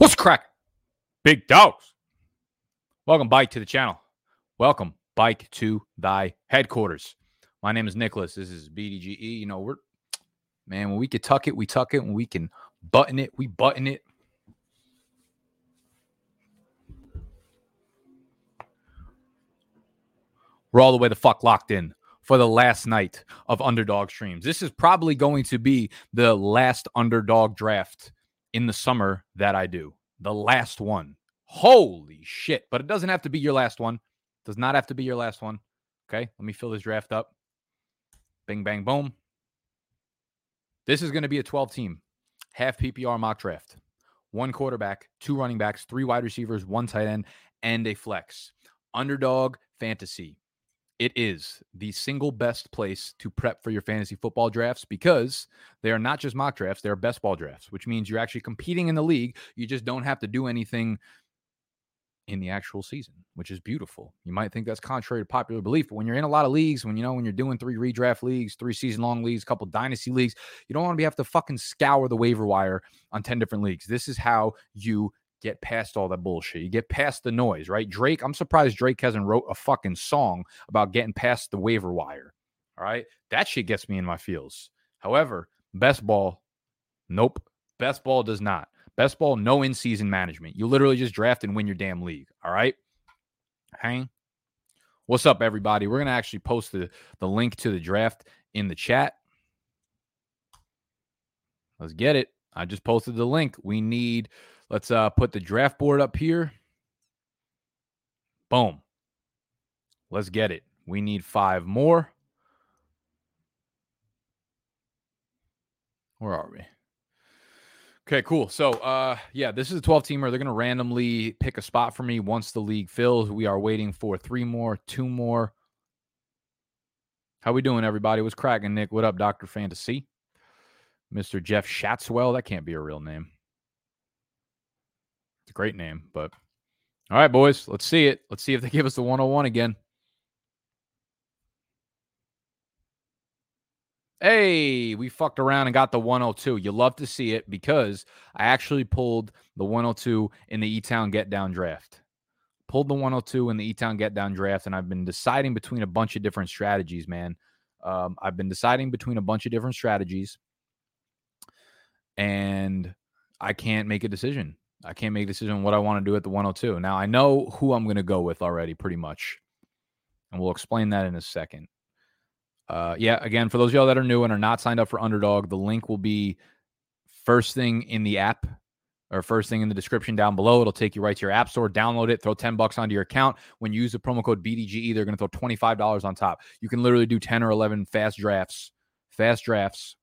What's crack? Big dogs. Welcome, Bike, to the channel. Welcome, Bike, to thy headquarters. My name is Nicholas. This is BDGE. You know, we're, man, when we can tuck it, we tuck it. When we can button it, we button it. We're all the way the fuck locked in for the last night of underdog streams. This is probably going to be the last underdog draft in the summer that I do. The last one. Holy shit. But it doesn't have to be your last one. Does not have to be your last one. Okay. Let me fill this draft up. Bing, bang, boom. This is going to be a 12 team, half PPR mock draft. One quarterback, two running backs, three wide receivers, one tight end, and a flex. Underdog fantasy it is the single best place to prep for your fantasy football drafts because they are not just mock drafts, they're best ball drafts, which means you're actually competing in the league. You just don't have to do anything in the actual season, which is beautiful. You might think that's contrary to popular belief, but when you're in a lot of leagues, when you know when you're doing three redraft leagues, three season long leagues, a couple dynasty leagues, you don't want to be have to fucking scour the waiver wire on 10 different leagues. This is how you get past all that bullshit. You get past the noise, right? Drake, I'm surprised Drake hasn't wrote a fucking song about getting past the waiver wire. All right. That shit gets me in my feels. However, best ball, nope. Best ball does not. Best ball, no in season management. You literally just draft and win your damn league. All right. Hang. What's up, everybody? We're gonna actually post the, the link to the draft in the chat. Let's get it. I just posted the link. We need Let's uh, put the draft board up here. Boom. Let's get it. We need five more. Where are we? Okay, cool. So, uh, yeah, this is a 12 teamer. They're going to randomly pick a spot for me once the league fills. We are waiting for three more, two more. How we doing, everybody? What's cracking, Nick? What up, Dr. Fantasy? Mr. Jeff Shatswell. That can't be a real name. A great name, but all right, boys, let's see it. Let's see if they give us the 101 again. Hey, we fucked around and got the 102. You love to see it because I actually pulled the 102 in the E Town Get Down draft. Pulled the 102 in the E Town Get Down draft, and I've been deciding between a bunch of different strategies, man. Um, I've been deciding between a bunch of different strategies, and I can't make a decision. I can't make a decision on what I want to do at the 102. Now I know who I'm going to go with already, pretty much, and we'll explain that in a second. Uh, yeah, again, for those of y'all that are new and are not signed up for Underdog, the link will be first thing in the app or first thing in the description down below. It'll take you right to your app store. Download it, throw 10 bucks onto your account. When you use the promo code BDGE, they're going to throw $25 on top. You can literally do 10 or 11 fast drafts, fast drafts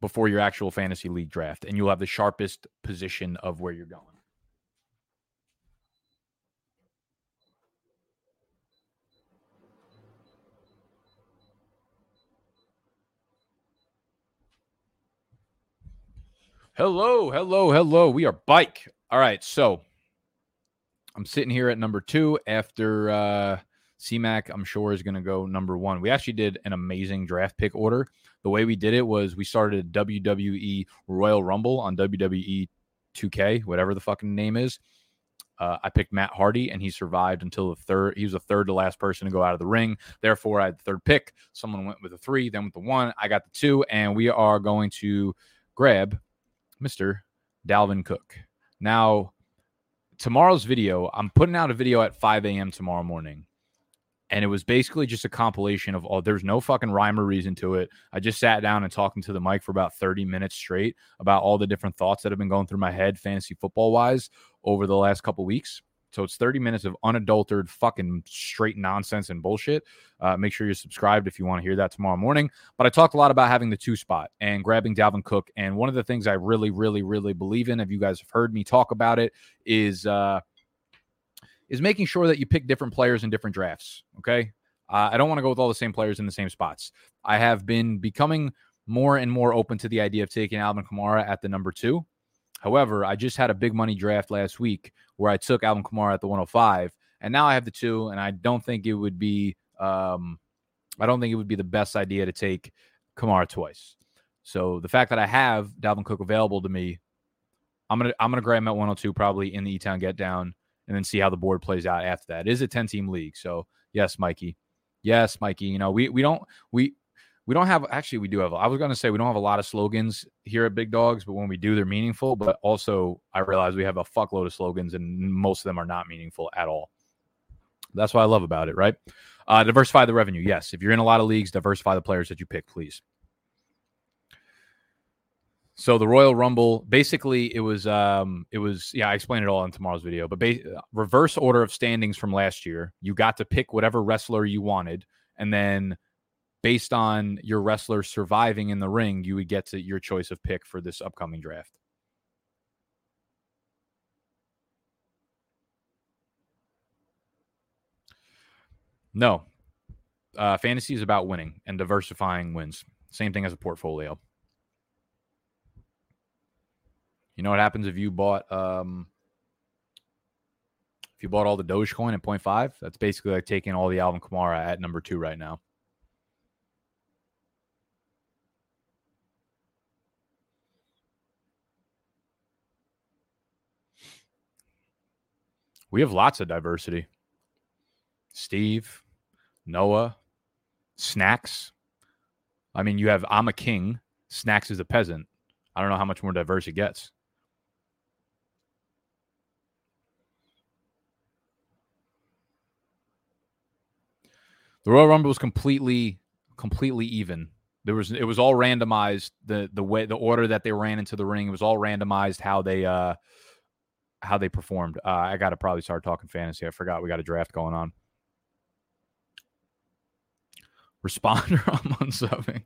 before your actual fantasy league draft, and you'll have the sharpest position of where you're going. Hello, hello, hello. We are bike. All right, so I'm sitting here at number two after uh CMAC, I'm sure, is going to go number one. We actually did an amazing draft pick order. The way we did it was we started a WWE Royal Rumble on WWE 2K, whatever the fucking name is. Uh, I picked Matt Hardy, and he survived until the third. He was the third to last person to go out of the ring. Therefore, I had the third pick. Someone went with the three, then with the one. I got the two, and we are going to grab Mr. Dalvin Cook. Now, tomorrow's video, I'm putting out a video at 5 a.m. tomorrow morning and it was basically just a compilation of all there's no fucking rhyme or reason to it i just sat down and talking to the mic for about 30 minutes straight about all the different thoughts that have been going through my head fantasy football wise over the last couple weeks so it's 30 minutes of unadulterated fucking straight nonsense and bullshit. Uh, make sure you're subscribed if you want to hear that tomorrow morning. But I talked a lot about having the two spot and grabbing Dalvin Cook. And one of the things I really, really, really believe in, if you guys have heard me talk about it, is uh, is making sure that you pick different players in different drafts. Okay. Uh, I don't want to go with all the same players in the same spots. I have been becoming more and more open to the idea of taking Alvin Kamara at the number two. However, I just had a big money draft last week where I took Alvin Kamara at the 105, and now I have the two, and I don't think it would be, um, I don't think it would be the best idea to take Kamara twice. So the fact that I have Dalvin Cook available to me I'm gonna I'm gonna grab him at 102 probably in the E Town get down, and then see how the board plays out after that. It is a 10 team league, so yes, Mikey, yes, Mikey. You know we we don't we we don't have actually we do have i was going to say we don't have a lot of slogans here at big dogs but when we do they're meaningful but also i realize we have a fuckload of slogans and most of them are not meaningful at all that's what i love about it right uh, diversify the revenue yes if you're in a lot of leagues diversify the players that you pick please so the royal rumble basically it was um it was yeah i explained it all in tomorrow's video but ba- reverse order of standings from last year you got to pick whatever wrestler you wanted and then based on your wrestler surviving in the ring, you would get to your choice of pick for this upcoming draft. No. Uh, fantasy is about winning and diversifying wins. Same thing as a portfolio. You know what happens if you bought um if you bought all the Dogecoin at 0.5? That's basically like taking all the Alvin Kamara at number two right now. We have lots of diversity. Steve, Noah, Snacks. I mean, you have I'm a king, Snacks is a peasant. I don't know how much more diverse it gets. The Royal Rumble was completely, completely even. There was it was all randomized. The the way the order that they ran into the ring it was all randomized. How they uh how they performed. Uh, I got to probably start talking fantasy. I forgot we got a draft going on. Responder I'm unsubbing.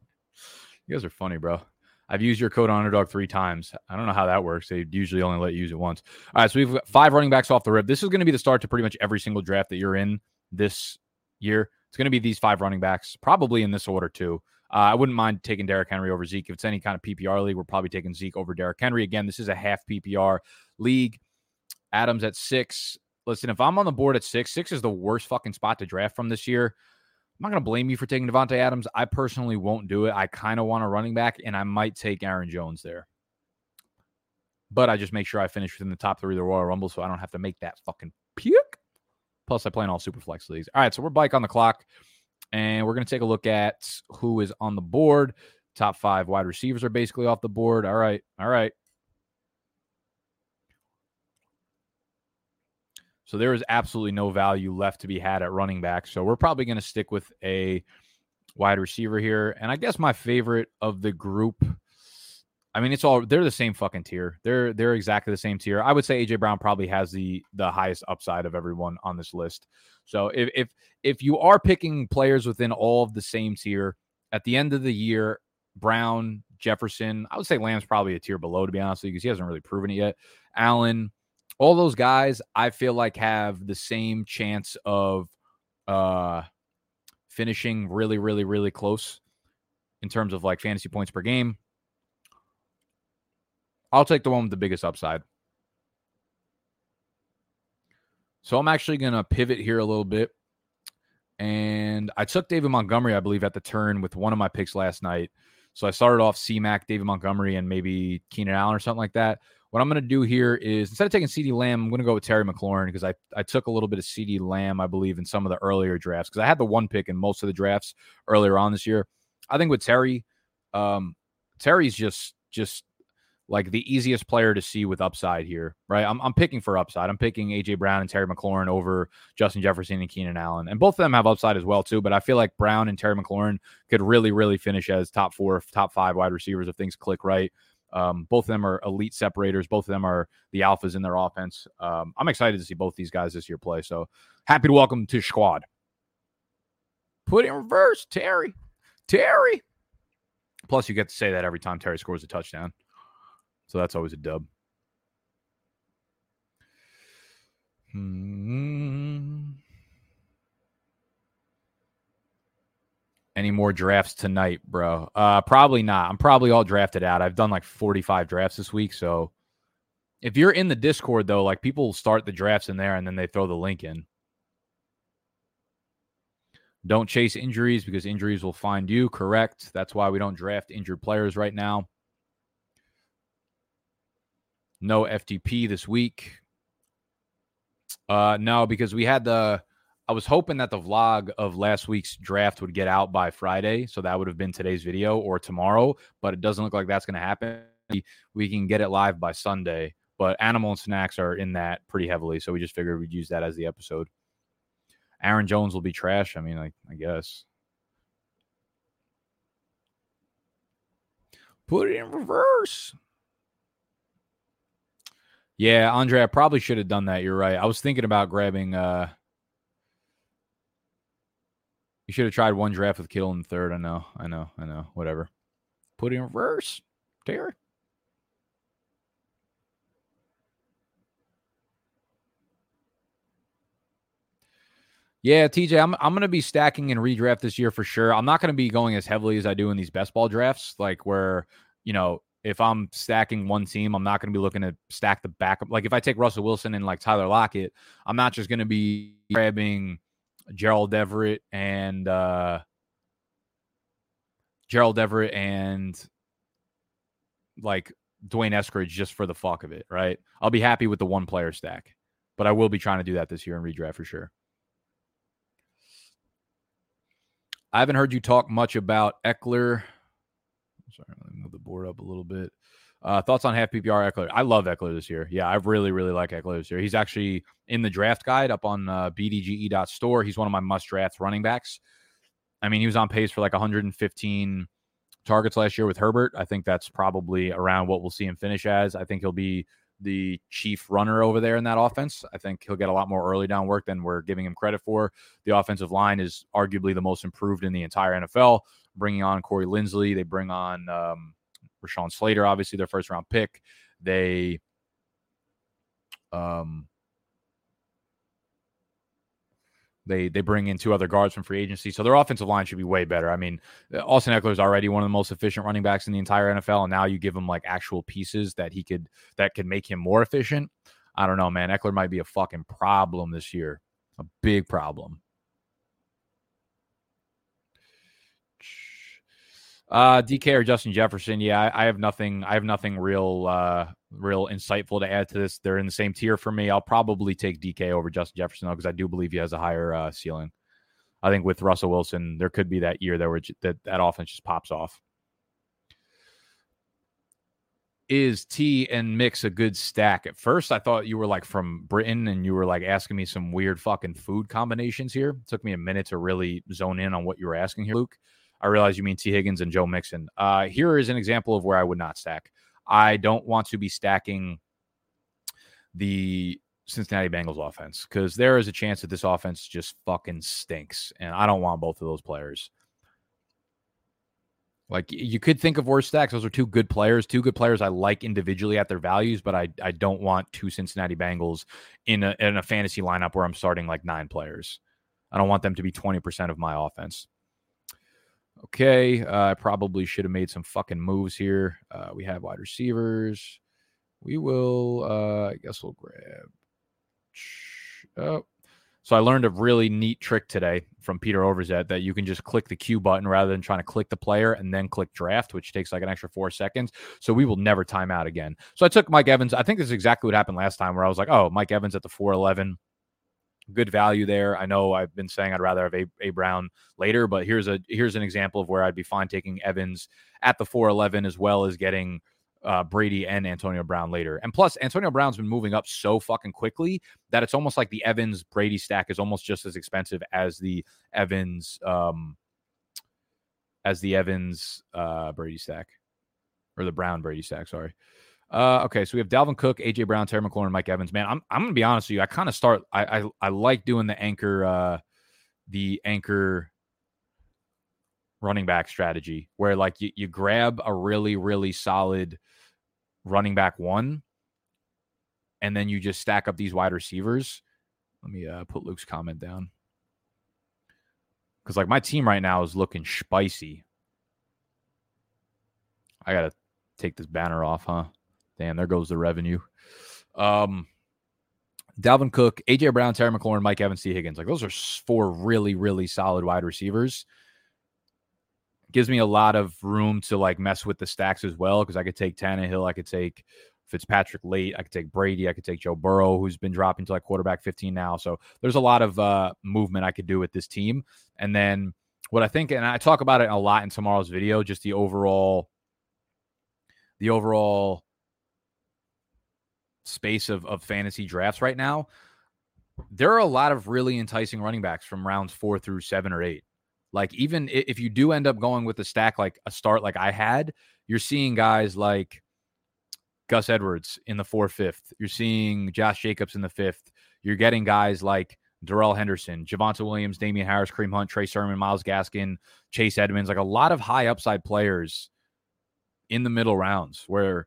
You guys are funny, bro. I've used your code underdog three times. I don't know how that works. They usually only let you use it once. All right, so we've got five running backs off the rip. This is going to be the start to pretty much every single draft that you're in this year. It's going to be these five running backs, probably in this order too. Uh, I wouldn't mind taking Derrick Henry over Zeke. If it's any kind of PPR league, we're probably taking Zeke over Derrick Henry. Again, this is a half PPR league. Adams at six. Listen, if I'm on the board at six, six is the worst fucking spot to draft from this year. I'm not going to blame you for taking Davante Adams. I personally won't do it. I kind of want a running back, and I might take Aaron Jones there. But I just make sure I finish within the top three of the Royal Rumble so I don't have to make that fucking puke. Plus, I play in all super flex leagues. All right, so we're bike on the clock, and we're going to take a look at who is on the board. Top five wide receivers are basically off the board. All right, all right. So there is absolutely no value left to be had at running back. So we're probably going to stick with a wide receiver here. And I guess my favorite of the group. I mean, it's all they're the same fucking tier. They're they're exactly the same tier. I would say AJ Brown probably has the the highest upside of everyone on this list. So if if if you are picking players within all of the same tier at the end of the year, Brown, Jefferson, I would say Lamb's probably a tier below to be honest with you because he hasn't really proven it yet. Allen, all those guys I feel like have the same chance of uh finishing really, really, really close in terms of like fantasy points per game. I'll take the one with the biggest upside. So I'm actually going to pivot here a little bit. And I took David Montgomery, I believe, at the turn with one of my picks last night. So I started off CMAC, David Montgomery, and maybe Keenan Allen or something like that. What I'm going to do here is instead of taking CD Lamb, I'm going to go with Terry McLaurin because I, I took a little bit of CD Lamb, I believe, in some of the earlier drafts because I had the one pick in most of the drafts earlier on this year. I think with Terry, um, Terry's just just like the easiest player to see with upside here, right? I'm, I'm picking for upside. I'm picking AJ Brown and Terry McLaurin over Justin Jefferson and Keenan Allen, and both of them have upside as well too. But I feel like Brown and Terry McLaurin could really, really finish as top four, top five wide receivers if things click right. Um, both of them are elite separators. Both of them are the alphas in their offense. Um, I'm excited to see both these guys this year play. So happy to welcome to squad. Put in reverse, Terry. Terry. Plus, you get to say that every time Terry scores a touchdown. So that's always a dub. Hmm. any more drafts tonight, bro? Uh, probably not. I'm probably all drafted out. I've done like 45 drafts this week. So if you're in the Discord, though, like people start the drafts in there and then they throw the link in. Don't chase injuries because injuries will find you. Correct. That's why we don't draft injured players right now. No FTP this week. Uh, no, because we had the. I was hoping that the vlog of last week's draft would get out by Friday, so that would have been today's video or tomorrow. But it doesn't look like that's going to happen. We can get it live by Sunday, but animal and snacks are in that pretty heavily, so we just figured we'd use that as the episode. Aaron Jones will be trash. I mean, I, I guess. Put it in reverse. Yeah, Andre, I probably should have done that. You're right. I was thinking about grabbing uh You should have tried one draft with Kittle in third. I know, I know, I know. Whatever. Put in reverse. Terry. Yeah, TJ, I'm I'm gonna be stacking and redraft this year for sure. I'm not gonna be going as heavily as I do in these best ball drafts, like where you know if I'm stacking one team, I'm not gonna be looking to stack the backup. Like if I take Russell Wilson and like Tyler Lockett, I'm not just gonna be grabbing Gerald Everett and uh Gerald Everett and like D'Wayne Eskridge just for the fuck of it, right? I'll be happy with the one player stack, but I will be trying to do that this year in redraft for sure. I haven't heard you talk much about Ekeler. Sorry, move the board up a little bit. Uh, thoughts on half PPR Ekeler? I love Ekeler this year. Yeah, I really, really like Ekeler this year. He's actually in the draft guide up on uh, bdge.store. He's one of my must draft running backs. I mean, he was on pace for like 115 targets last year with Herbert. I think that's probably around what we'll see him finish as. I think he'll be the chief runner over there in that offense. I think he'll get a lot more early down work than we're giving him credit for. The offensive line is arguably the most improved in the entire NFL. Bringing on Corey Linsley, they bring on um, Rashawn Slater, obviously their first round pick. They um they they bring in two other guards from free agency, so their offensive line should be way better. I mean, Austin Ekeler is already one of the most efficient running backs in the entire NFL, and now you give him like actual pieces that he could that could make him more efficient. I don't know, man. Ekeler might be a fucking problem this year, a big problem. Uh, DK or Justin Jefferson? Yeah, I, I, have nothing. I have nothing real, uh, real insightful to add to this. They're in the same tier for me. I'll probably take DK over Justin Jefferson though, because I do believe he has a higher uh, ceiling. I think with Russell Wilson, there could be that year that where that that offense just pops off. Is T and Mix a good stack? At first, I thought you were like from Britain and you were like asking me some weird fucking food combinations here. It took me a minute to really zone in on what you were asking here, Luke. I realize you mean Tee Higgins and Joe Mixon. Uh, here is an example of where I would not stack. I don't want to be stacking the Cincinnati Bengals offense because there is a chance that this offense just fucking stinks. And I don't want both of those players. Like you could think of worse stacks. Those are two good players, two good players I like individually at their values, but I I don't want two Cincinnati Bengals in a in a fantasy lineup where I'm starting like nine players. I don't want them to be 20% of my offense. Okay, uh, I probably should have made some fucking moves here. Uh, we have wide receivers. We will, uh, I guess we'll grab. Oh, so I learned a really neat trick today from Peter Overzet that you can just click the Q button rather than trying to click the player and then click draft, which takes like an extra four seconds. So we will never time out again. So I took Mike Evans. I think this is exactly what happened last time where I was like, oh, Mike Evans at the 411 good value there. I know I've been saying I'd rather have a, a Brown later, but here's a here's an example of where I'd be fine taking Evans at the 411 as well as getting uh, Brady and Antonio Brown later. And plus, Antonio Brown's been moving up so fucking quickly that it's almost like the Evans Brady stack is almost just as expensive as the Evans um as the Evans uh Brady stack or the Brown Brady stack. Sorry. Uh, okay, so we have Dalvin Cook, AJ Brown, Terry McLaurin, Mike Evans. Man, I'm I'm gonna be honest with you. I kind of start. I, I I like doing the anchor, uh, the anchor running back strategy where like you, you grab a really really solid running back one, and then you just stack up these wide receivers. Let me uh, put Luke's comment down because like my team right now is looking spicy. I gotta take this banner off, huh? Damn, there goes the revenue. Um, Dalvin Cook, AJ Brown, Terry McLaurin, Mike Evans, Tee Higgins. Like those are four really, really solid wide receivers. Gives me a lot of room to like mess with the stacks as well because I could take Tannehill, I could take Fitzpatrick late. I could take Brady. I could take Joe Burrow, who's been dropping to like quarterback 15 now. So there's a lot of uh, movement I could do with this team. And then what I think, and I talk about it a lot in tomorrow's video, just the overall, the overall space of, of fantasy drafts right now. There are a lot of really enticing running backs from rounds four through seven or eight. Like even if you do end up going with a stack like a start like I had, you're seeing guys like Gus Edwards in the four fifth. You're seeing Josh Jacobs in the fifth. You're getting guys like Darrell Henderson, Javonte Williams, Damien Harris, Kareem Hunt, Trey Sermon, Myles Gaskin, Chase Edmonds, like a lot of high upside players in the middle rounds where,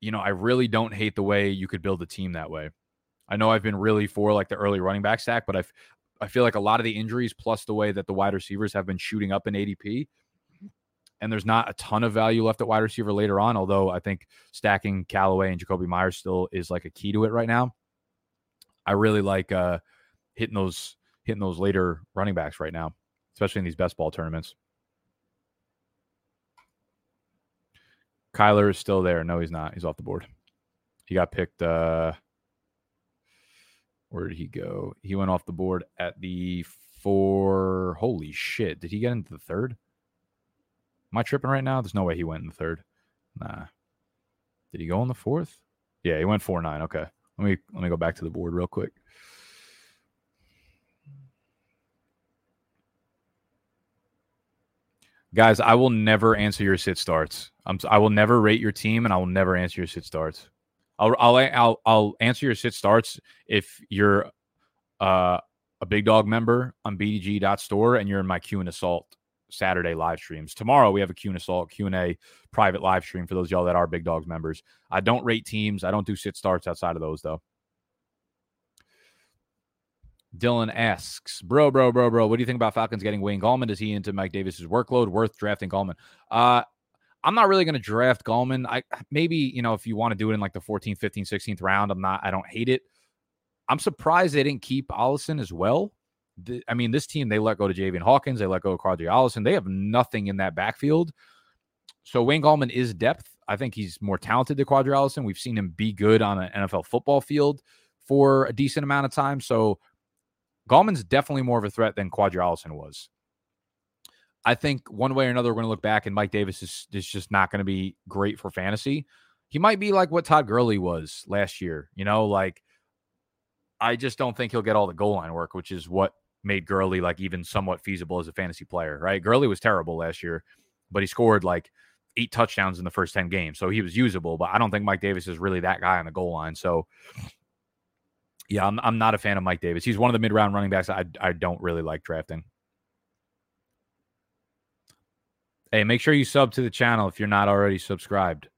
you know, I really don't hate the way you could build a team that way. I know I've been really for like the early running back stack, but I've I feel like a lot of the injuries plus the way that the wide receivers have been shooting up in ADP and there's not a ton of value left at wide receiver later on. Although I think stacking Callaway and Jakobi Meyers still is like a key to it right now. I really like uh, hitting those hitting those later running backs right now, especially in these best ball tournaments. Kyler is still there. No, he's not. He's off the board. He got picked. Uh, where did he go? He went off the board at the four. Holy shit! Did he get into the third? Am I tripping right now? There's no way he went in the third. Nah. Did he go in the fourth? Yeah, he went four nine. Okay. Let me let me go back to the board real quick. Guys, I will never answer your sit starts. I'm I will never rate your team and I will never answer your sit starts. I'll I'll I'll, I'll answer your sit starts if you're uh, a big dog member on bdge.store and you're in my Q and assault Saturday live streams. Tomorrow we have a Q and Assault Q and A private live stream for those y'all that are Big Dogs members. I don't rate teams. I don't do sit starts outside of those though. Dylan asks, bro, bro, bro, bro, what do you think about Falcons getting Wayne Gallman? Is he into Mike Davis's workload? Worth drafting Gallman? Uh, I'm not really going to draft Gallman. I maybe you know if you want to do it in like the 14th, 15th, 16th round. I'm not. I don't hate it. I'm surprised they didn't keep Ollison as well the, I mean, this team, they let go to Javian Hawkins, they let go of Qadree Ollison. They have nothing in that backfield. So Wayne Gallman is depth. I think he's more talented than Qadree Ollison. We've seen him be good on an NFL football field for a decent amount of time. So Gallman's definitely more of a threat than Qadree Ollison was. I think one way or another, we're going to look back and Mike Davis is, is just not going to be great for fantasy. He might be like what Todd Gurley was last year. You know, like I just don't think he'll get all the goal line work, which is what made Gurley like even somewhat feasible as a fantasy player, right? Gurley was terrible last year, but he scored like eight touchdowns in the first 10 games. So he was usable, but I don't think Mike Davis is really that guy on the goal line. So yeah, I'm, I'm not a fan of Mike Davis. He's one of the mid round running backs I, I don't really like drafting. Hey, make sure you sub to the channel if you're not already subscribed.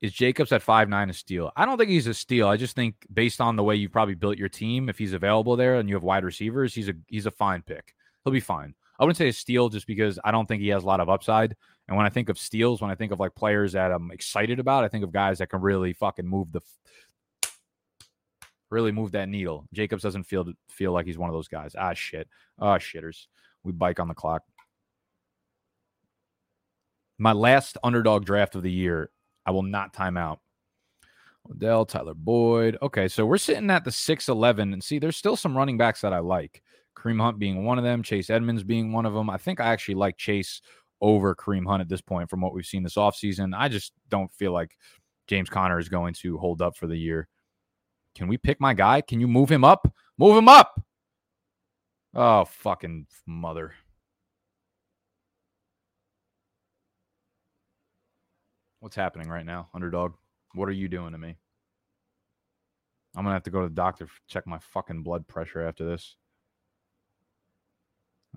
Is Jacobs at five nine a steal? I don't think he's a steal. I just think based on the way you probably built your team, if he's available there and you have wide receivers, he's a he's a fine pick. He'll be fine. I wouldn't say a steal just because I don't think he has a lot of upside. And when I think of steals, when I think of like players that I'm excited about, I think of guys that can really fucking move the really move that needle. Jacobs doesn't feel feel like he's one of those guys. Ah shit. Ah shitters. We bike on the clock. My last underdog draft of the year I will not time out. Odell, Tyler Boyd. Okay, so we're sitting at the 6'11. And see, there's still some running backs that I like. Kareem Hunt being one of them, Chase Edmonds being one of them. I think I actually like Chase over Kareem Hunt at this point from what we've seen this offseason. I just don't feel like James Conner is going to hold up for the year. Can we pick my guy? Can you move him up? Move him up. Oh, fucking mother. What's happening right now, underdog? What are you doing to me? I'm gonna have to go to the doctor check my fucking blood pressure after this.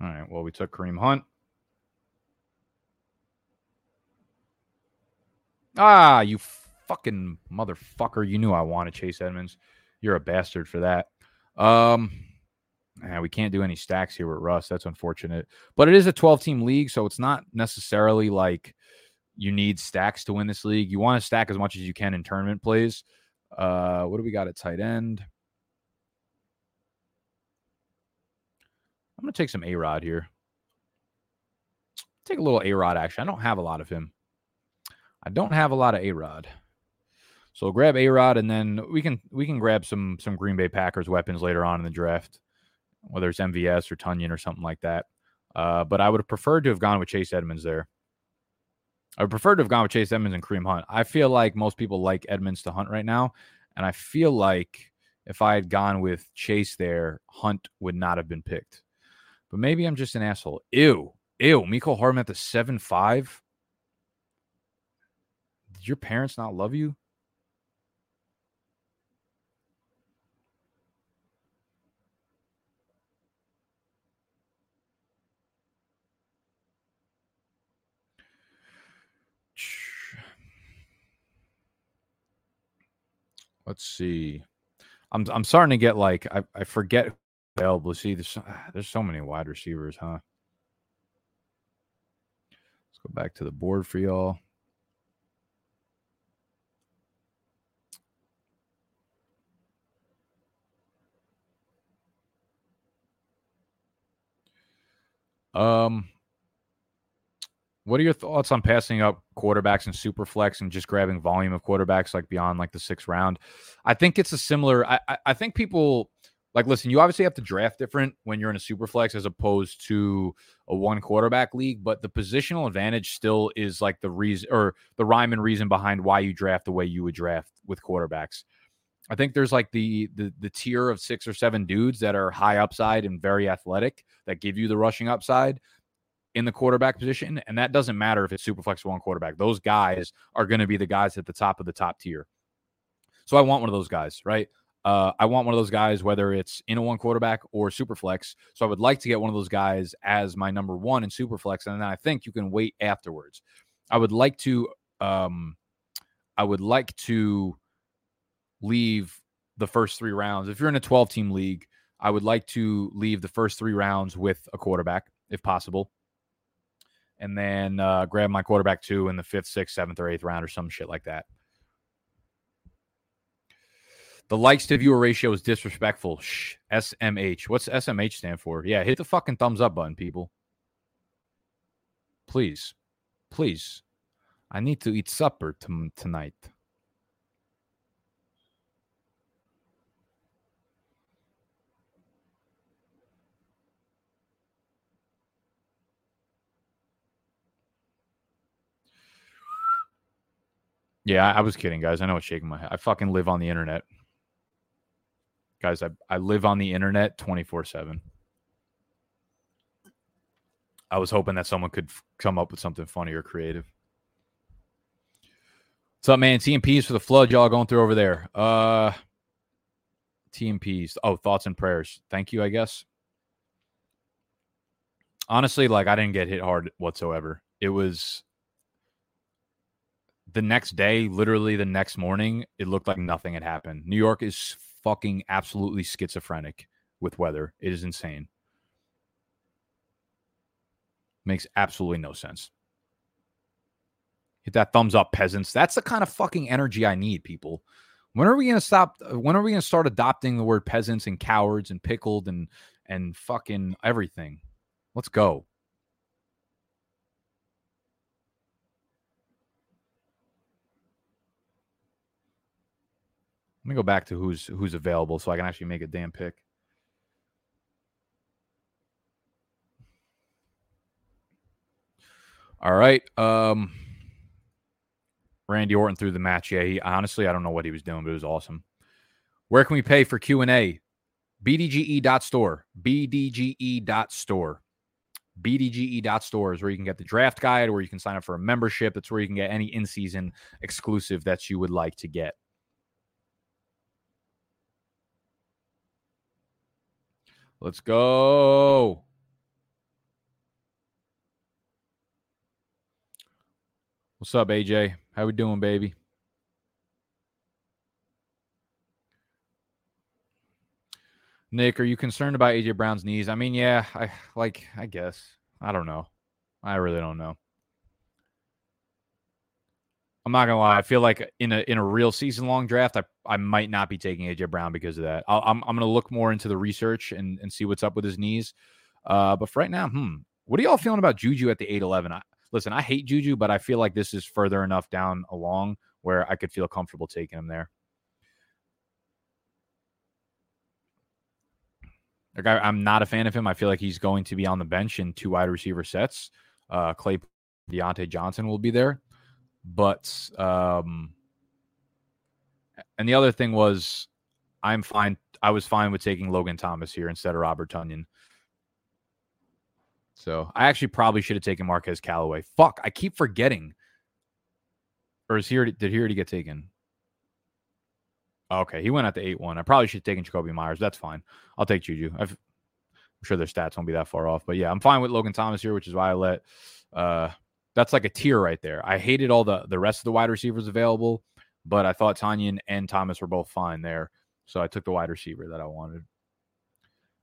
All right. Well, we took Kareem Hunt. Ah, you fucking motherfucker! You knew I wanted Chase Edmonds. You're a bastard for that. Um, yeah, we can't do any stacks here with Russ. That's unfortunate. But it is a 12 team league, so it's not necessarily like you need stacks to win this league. You want to stack as much as you can in tournament plays. Uh, what do we got at tight end? I'm going to take some A Rod here. take a little A Rod action. I don't have a lot of him. I don't have a lot of A Rod. So grab A Rod, and then we can we can grab some some Green Bay Packers weapons later on in the draft, whether it's MVS or Tonyan or something like that. Uh, but I would have preferred to have gone with Chase Edmonds there. I would prefer to have gone with Chase Edmonds and Kareem Hunt. I feel like most people like Edmonds to Hunt right now, and I feel like if I had gone with Chase there, Hunt would not have been picked. But maybe I'm just an asshole. Ew, ew. Mecole Hardman at the seven five. Did your parents not love you? Let's see. I'm I'm starting to get like I, I forget available. See, there's there's so many wide receivers, huh? Let's go back to the board for y'all. Um, what are your thoughts on passing up quarterbacks and super flex and just grabbing volume of quarterbacks like beyond like the sixth round? I think it's a similar. I, I, I think people like listen. You obviously have to draft different when you're in a super flex as opposed to a one quarterback league, but the positional advantage still is like the reason or the rhyme and reason behind why you draft the way you would draft with quarterbacks. I think there's like the the the tier of six or seven dudes that are high upside and very athletic that give you the rushing upside in the quarterback position. And that doesn't matter if it's super flex one quarterback. Those guys are going to be the guys at the top of the top tier. So I want one of those guys, right? Uh, I want one of those guys, whether it's in a one quarterback or super flex. So I would like to get one of those guys as my number one in super flex. And then I think you can wait afterwards. I would like to, um, I would like to leave the first three rounds. If you're in a 12 team league, I would like to leave the first three rounds with a quarterback if possible and then uh, grab my quarterback two in the fifth, sixth, seventh, or eighth round or some shit like that. The likes to viewer ratio is disrespectful. Shh. SMH. What's SMH stand for? Yeah, hit the fucking thumbs up button, people. Please. Please. I need to eat supper t- tonight. Yeah, I was kidding, guys. I know it's shaking my head. I fucking live on the internet. Guys, I, I live on the internet 24 7. I was hoping that someone could f- come up with something funny or creative. What's up, man? TMPs for the flood y'all going through over there. Uh TMPs. Oh, thoughts and prayers. Thank you, I guess. Honestly, like I didn't get hit hard whatsoever. It was the next day, literally the next morning, it looked like nothing had happened. New York is fucking absolutely schizophrenic with weather. It is insane. Makes absolutely no sense. Hit that thumbs up, peasants. That's the kind of fucking energy I need, people. When are we gonna stop? Uh, when are we gonna start adopting the word peasants and cowards and pickled and and fucking everything? Let's go. Let me go back to who's who's available so I can actually make a damn pick. All right. Um Randy Orton through the match. Yeah, he honestly I don't know what he was doing, but it was awesome. Where can we pay for Q&A? bdge.store. bdge.store. bdge.store is where you can get the draft guide, where you can sign up for a membership. That's where you can get any in-season exclusive that you would like to get. Let's go. What's up, AJ? How we doing, baby? Nick, are you concerned about AJ Brown's knees? I mean, yeah, I like I guess. I don't know. I really don't know. I'm not gonna lie. I feel like in a in a real season long draft, I, I might not be taking AJ Brown because of that. i am I'm, I'm gonna look more into the research and and see what's up with his knees. Uh, but right now, hmm, What are y'all feeling about Juju at the 811? I, listen, I hate Juju, but I feel like this is further enough down along where I could feel comfortable taking him there. Like I, am not a fan of him. I feel like he's going to be on the bench in two wide receiver sets. Uh, Clay Diontae Johnson will be there, but um, and the other thing was, I'm fine. I was fine with taking Logan Thomas here instead of Robert Tonyan. So I actually probably should have taken Marquez Callaway. Fuck, I keep forgetting. Or is he already, did he already get taken? Okay, he went at the 8 1. I probably should have taken Jakobi Meyers. That's fine. I'll take Juju. i am sure their stats won't be that far off. But yeah, I'm fine with Logan Thomas here, which is why I let uh that's like a tier right there. I hated all the the rest of the wide receivers available, but I thought Tonyan and Thomas were both fine there. So I took the wide receiver that I wanted.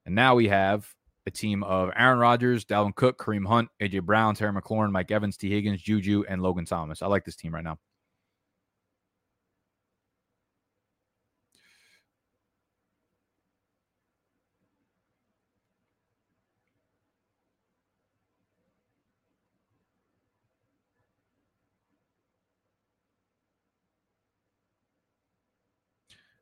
And now we have a team of Aaron Rodgers, Dalvin Cook, Kareem Hunt, AJ Brown, Terry McLaurin, Mike Evans, Tee Higgins, Juju, and Logan Thomas. I like this team right now.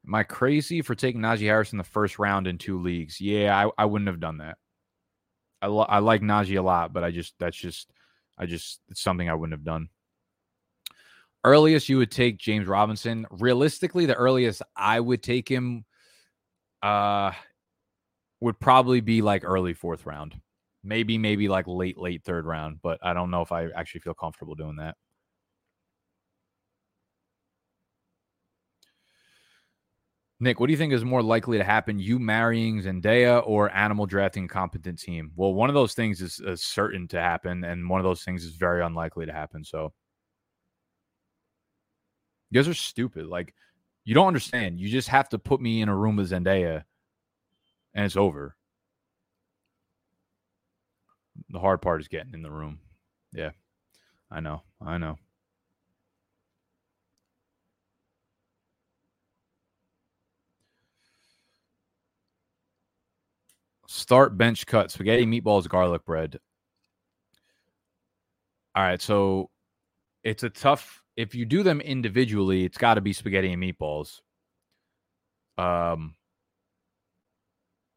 Am I crazy for taking Najee Harris in the first round in two leagues? Yeah, I, I wouldn't have done that. I, lo- I like Najee a lot, but I just that's just I just it's something I wouldn't have done. Earliest you would take James Robinson. Realistically, the earliest I would take him uh would probably be like early fourth round. Maybe, maybe like late, late third round, but I don't know if I actually feel comfortable doing that. Nick, what do you think is more likely to happen? You marrying Zendaya or animal drafting competent team? Well, one of those things is, is, certain to happen, and one of those things is very unlikely to happen. So, you guys are stupid. Like, you don't understand. You just have to put me in a room with Zendaya, and it's over. The hard part is getting in the room. Yeah, I know. I know. Start bench cut spaghetti, meatballs, garlic bread. All right, so it's a tough. If you do them individually, it's got to be spaghetti and meatballs. Um,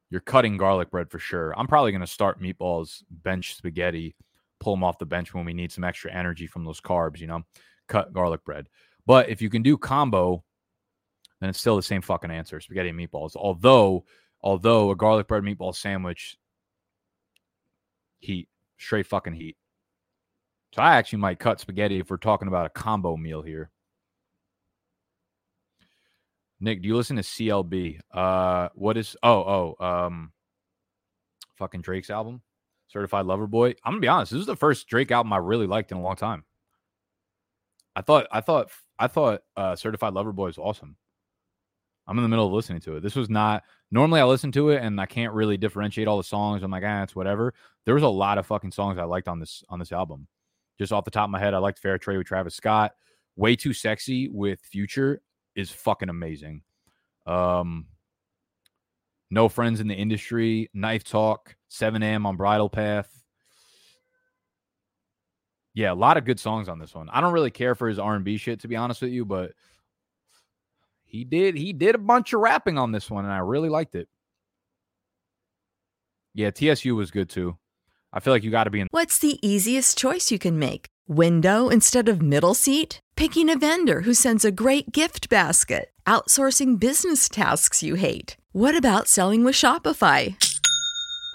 you're cutting garlic bread for sure. I'm probably going to start meatballs, bench spaghetti, pull them off the bench when we need some extra energy from those carbs. You know, cut garlic bread. But if you can do combo, then it's still the same fucking answer: spaghetti and meatballs. Although Although a garlic bread meatball sandwich, heat, straight fucking heat. So I actually might cut spaghetti if we're talking about a combo meal here. Nick, do you listen to CLB? Uh, what is? Oh, oh, um, fucking Drake's album, Certified Lover Boy. I'm gonna be honest. This is the first Drake album I really liked in a long time. I thought, I thought, I thought, uh, Certified Lover Boy is awesome. I'm in the middle of listening to it. This was not normally I listen to it and I can't really differentiate all the songs. I'm like, ah, it's whatever. There was a lot of fucking songs I liked on this on this album. Just off the top of my head, I liked Fair Trade with Travis Scott. Way Too Sexy with Future is fucking amazing. Um No Friends in the Industry, Knife Talk, 7 a.m. on Bridle Path. Yeah, a lot of good songs on this one. I don't really care for his R&B shit to be honest with you, but he did he did a bunch of rapping on this one, and I really liked it. Yeah, TSU was good too. I feel like you got to be in. What's the easiest choice you can make? Window instead of middle seat? Picking a vendor who sends a great gift basket? Outsourcing business tasks you hate? What about selling with Shopify?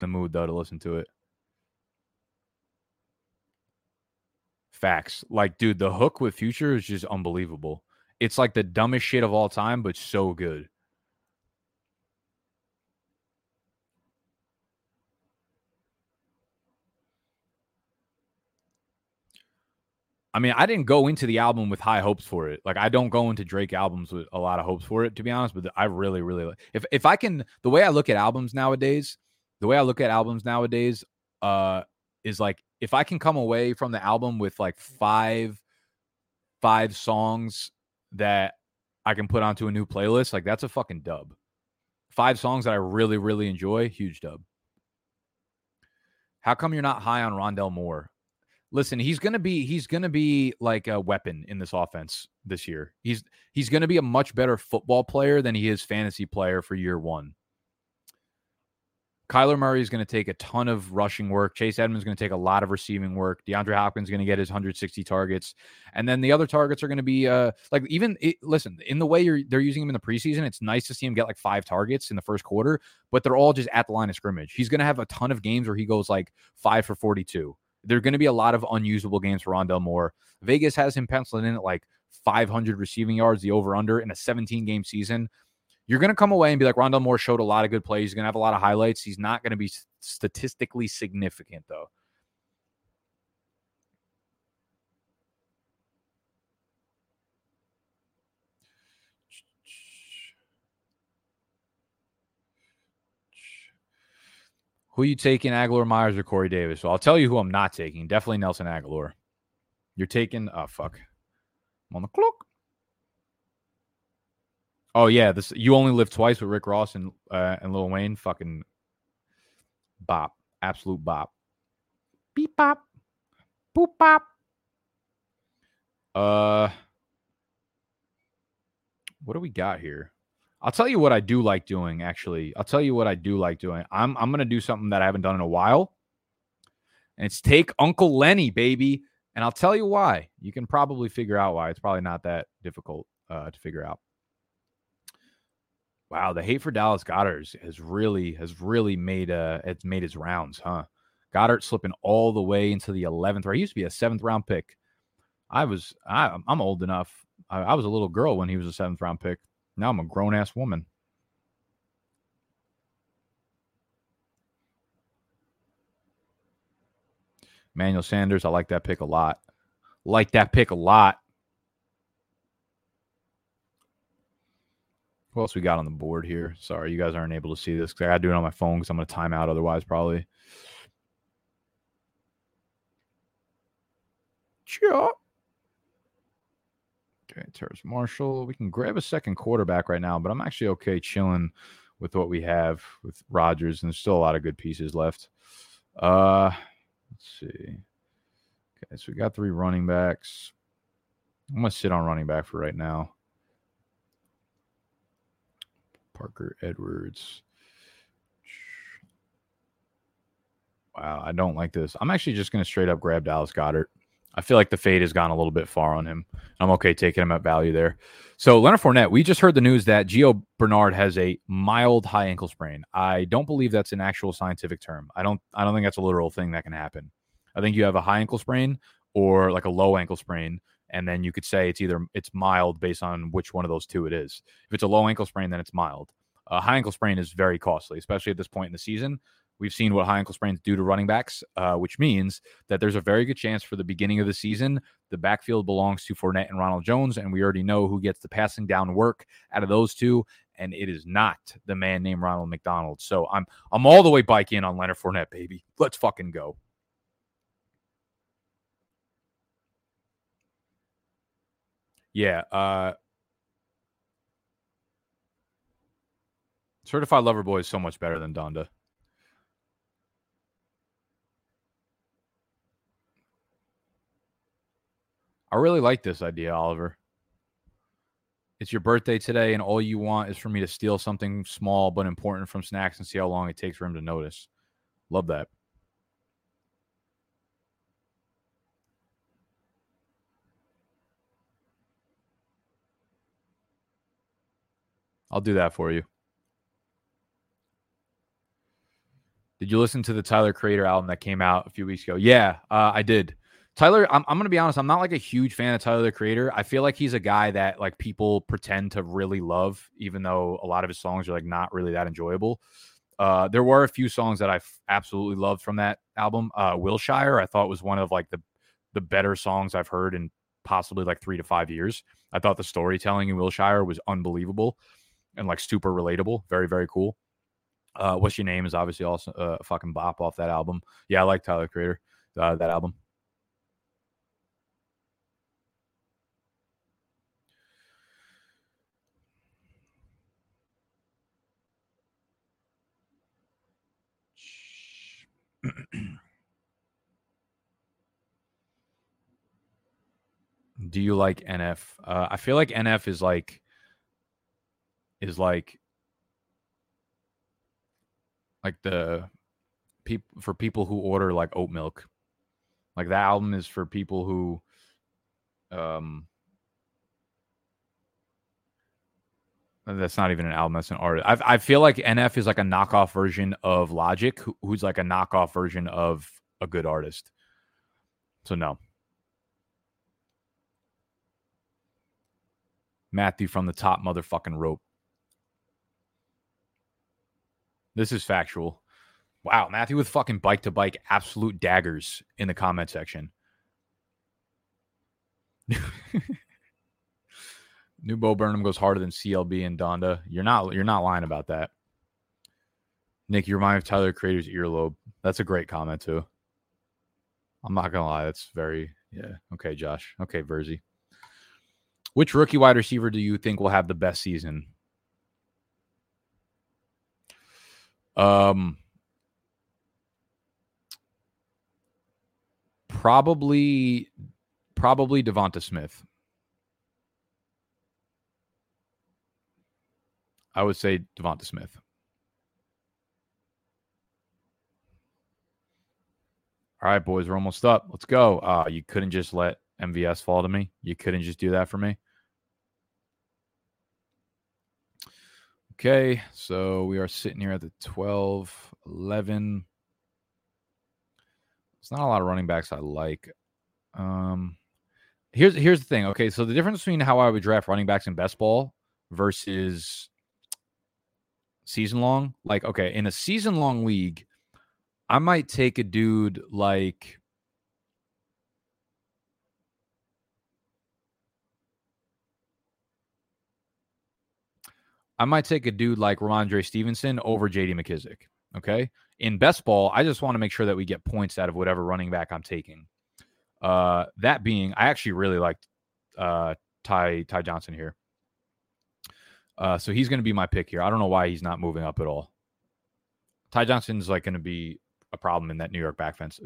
the mood though to listen to it. Facts. Like, dude, the hook with Future is just unbelievable. It's like the dumbest shit of all time, but so good. I mean, I didn't go into the album with high hopes for it. Like, I don't go into Drake albums with a lot of hopes for it, to be honest. But I really, really, if if I can, the way I look at albums nowadays the way I look at albums nowadays uh is like if I can come away from the album with like five five songs that I can put onto a new playlist, like that's a fucking dub. Five songs that I really really enjoy, huge dub. How come you're not high on Rondale Moore? Listen, he's gonna be he's gonna be like a weapon in this offense this year. He's he's gonna be a much better football player than he is fantasy player for year one. Kyler Murray is going to take a ton of rushing work. Chase Edmonds is going to take a lot of receiving work. DeAndre Hopkins is going to get his 160 targets, and then the other targets are going to be uh like even it, listen in the way you're they're using him in the preseason. It's nice to see him get like five targets in the first quarter, but they're all just at the line of scrimmage. He's going to have a ton of games where he goes like five for 42. There are going to be a lot of unusable games for Rondale Moore. Vegas has him penciled in at like 500 receiving yards, the over under in a 17 game season you're going to come away and be like, Rondale Moore showed a lot of good plays. He's going to have a lot of highlights. He's not going to be statistically significant, though. Who are you taking, Agholor Myers or Corey Davis? Well, I'll tell you who I'm not taking. Definitely Nelson Agholor. You're taking, oh, fuck. I'm on the clock. Oh yeah, this you only live twice with Rick Ross and uh, and Lil Wayne. Fucking bop, absolute bop. Beep bop, boop bop. Uh, what do we got here? I'll tell you what I do like doing. Actually, I'll tell you what I do like doing. I'm I'm gonna do something that I haven't done in a while, and it's take Uncle Lenny, baby. And I'll tell you why. You can probably figure out why. It's probably not that difficult uh, to figure out. Wow, the hate for Dallas Goedert has really has really made uh it's made his rounds, huh? Goedert slipping all the way into the eleventh round. He used to be a seventh round pick. I was I, I'm old enough. I, I was a little girl when he was a seventh round pick. Now I'm a grown ass woman. Manuel Sanders, I like that pick a lot. Like that pick a lot. What else we got on the board here? Sorry, you guys aren't able to see this because I got to do it on my phone because I'm going to time out otherwise, probably. Sure. Okay, Terrace Marshall. We can grab a second quarterback right now, but I'm actually okay chilling with what we have with Rodgers, and there's still a lot of good pieces left. Uh, let's see. Okay, so we got three running backs. I'm gonna sit on running back for right now. Parker Edwards. Wow, I don't like this. I'm actually just going to straight up grab Dallas Goedert. I feel like the fade has gone a little bit far on him. I'm okay taking him at value there. So Leonard Fournette, we just heard the news that Gio Bernard has a mild high ankle sprain. I don't believe that's an actual scientific term. I don't. I don't think that's a literal thing that can happen. I think you have a high ankle sprain or like a low ankle sprain, and then you could say it's either it's mild based on which one of those two it is. If it's a low ankle sprain, then it's mild. A high ankle sprain is very costly, especially at this point in the season. We've seen what high ankle sprains do to running backs, uh, which means that there's a very good chance for the beginning of the season the backfield belongs to Fournette and Ronald Jones, and we already know who gets the passing down work out of those two, and it is not the man named Ronald McDonald. So I'm I'm all the way bike in on Leonard Fournette, baby. Let's fucking go. Yeah. Uh, Certified Lover Boy is so much better than Donda. I really like this idea, Oliver. It's your birthday today, and all you want is for me to steal something small but important from Snacks and see how long it takes for him to notice. Love that. I'll do that for you. Did you listen to the Tyler Creator album that came out a few weeks ago? Yeah, uh, I did. Tyler, I'm, I'm going to be honest. I'm not like a huge fan of Tyler the Creator. I feel like he's a guy that like people pretend to really love, even though a lot of his songs are like not really that enjoyable. Uh, there were a few songs that I f- absolutely loved from that album. Uh, Wilshire, I thought was one of like the the better songs I've heard in possibly like three to five years. I thought the storytelling in Wilshire was unbelievable and like super relatable. Very very cool. Uh, What's your name is obviously also a fucking bop off that album. Yeah, I like Tyler Creator uh, that album. Do you like NF? Uh, I feel like NF is like is like like the people for people who order like oat milk. Like that album is for people who um that's not even an album that's an artist. I, I feel like nf is like a knockoff version of logic who, who's like a knockoff version of a good artist. So no. Matthew from the top motherfucking rope this is factual wow matthew with fucking bike to bike absolute daggers in the comment section New Bo Burnham goes harder than CLB and Donda. You're not you're not lying about that. Nick, you remind me of Tyler Creator's earlobe. That's a great comment too. I'm not gonna lie, that's very yeah. Okay, Josh. Okay, Verzi. Which rookie wide receiver do you think will have the best season? Um probably probably Devonta Smith. I would say Devonta Smith. All right, boys, we're almost up. Let's go. Uh, you couldn't just let MVS fall to me. You couldn't just do that for me. Okay, so we are sitting here at the 12, 11. It's not a lot of running backs I like. Um, here's here's the thing. Okay, so the difference between how I would draft running backs in best ball versus season long. Like, okay, in a season long league, I might take a dude like I might take a dude like Rhamondre Stevenson over JD McKissic. Okay. In best ball, I just want to make sure that we get points out of whatever running back I'm taking. Uh, that being, I actually really liked uh, Ty Ty Johnson here. Uh, so he's going to be my pick here. I don't know why he's not moving up at all. Ty Johnson's like going to be a problem in that New York back fence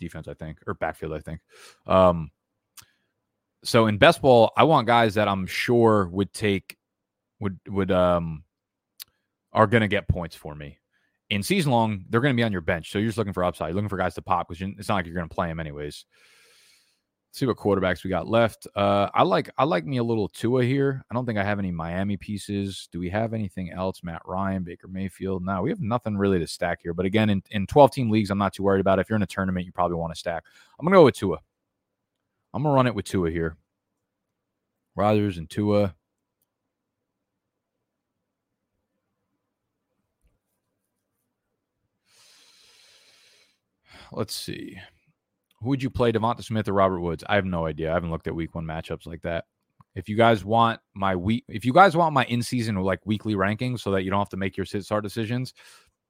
defense, I think, or backfield, I think. Um, so in best ball, I want guys that I'm sure would take would would um are going to get points for me. In season long, they're going to be on your bench, so you're just looking for upside. You're looking for guys to pop because it's not like you're going to play them anyways see what quarterbacks we got left. Uh, I like I like me a little Tua here. I don't think I have any Miami pieces. Do we have anything else? Matt Ryan, Baker Mayfield. No, we have nothing really to stack here. But again, in, in 12 team leagues, I'm not too worried about. It. If you're in a tournament, you probably want to stack. I'm gonna go with Tua. I'm gonna run it with Tua here. Rodgers and Tua. Let's see. Who would you play, Devonta Smith or Robert Woods? I have no idea. I haven't looked at week one matchups like that. If you guys want my week, if you guys want my in season like weekly rankings so that you don't have to make your sit start decisions,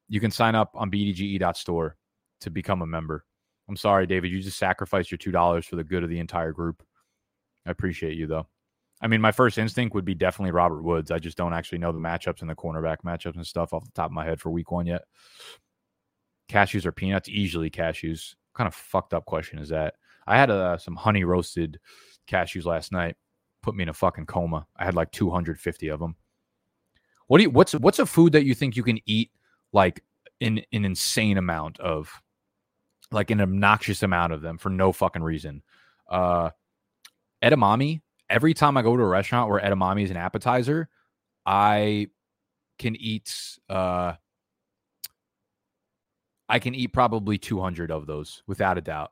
you can sign up on bdge.store to become a member. I'm sorry, David. You just sacrificed your two dollars for the good of the entire group. I appreciate you though. I mean, my first instinct would be definitely Robert Woods. I just don't actually know the matchups and the cornerback matchups and stuff off the top of my head for week one yet. Cashews or peanuts? Easily cashews kind of fucked up question is that? I had uh, some honey roasted cashews last night. Put me in a fucking coma. I had like 250 of them. What do you what's what's a food that you think you can eat like in an insane amount of like an obnoxious amount of them for no fucking reason. Uh edamame, every time I go to a restaurant where edamame is an appetizer, I can eat uh I can eat probably 200 of those without a doubt.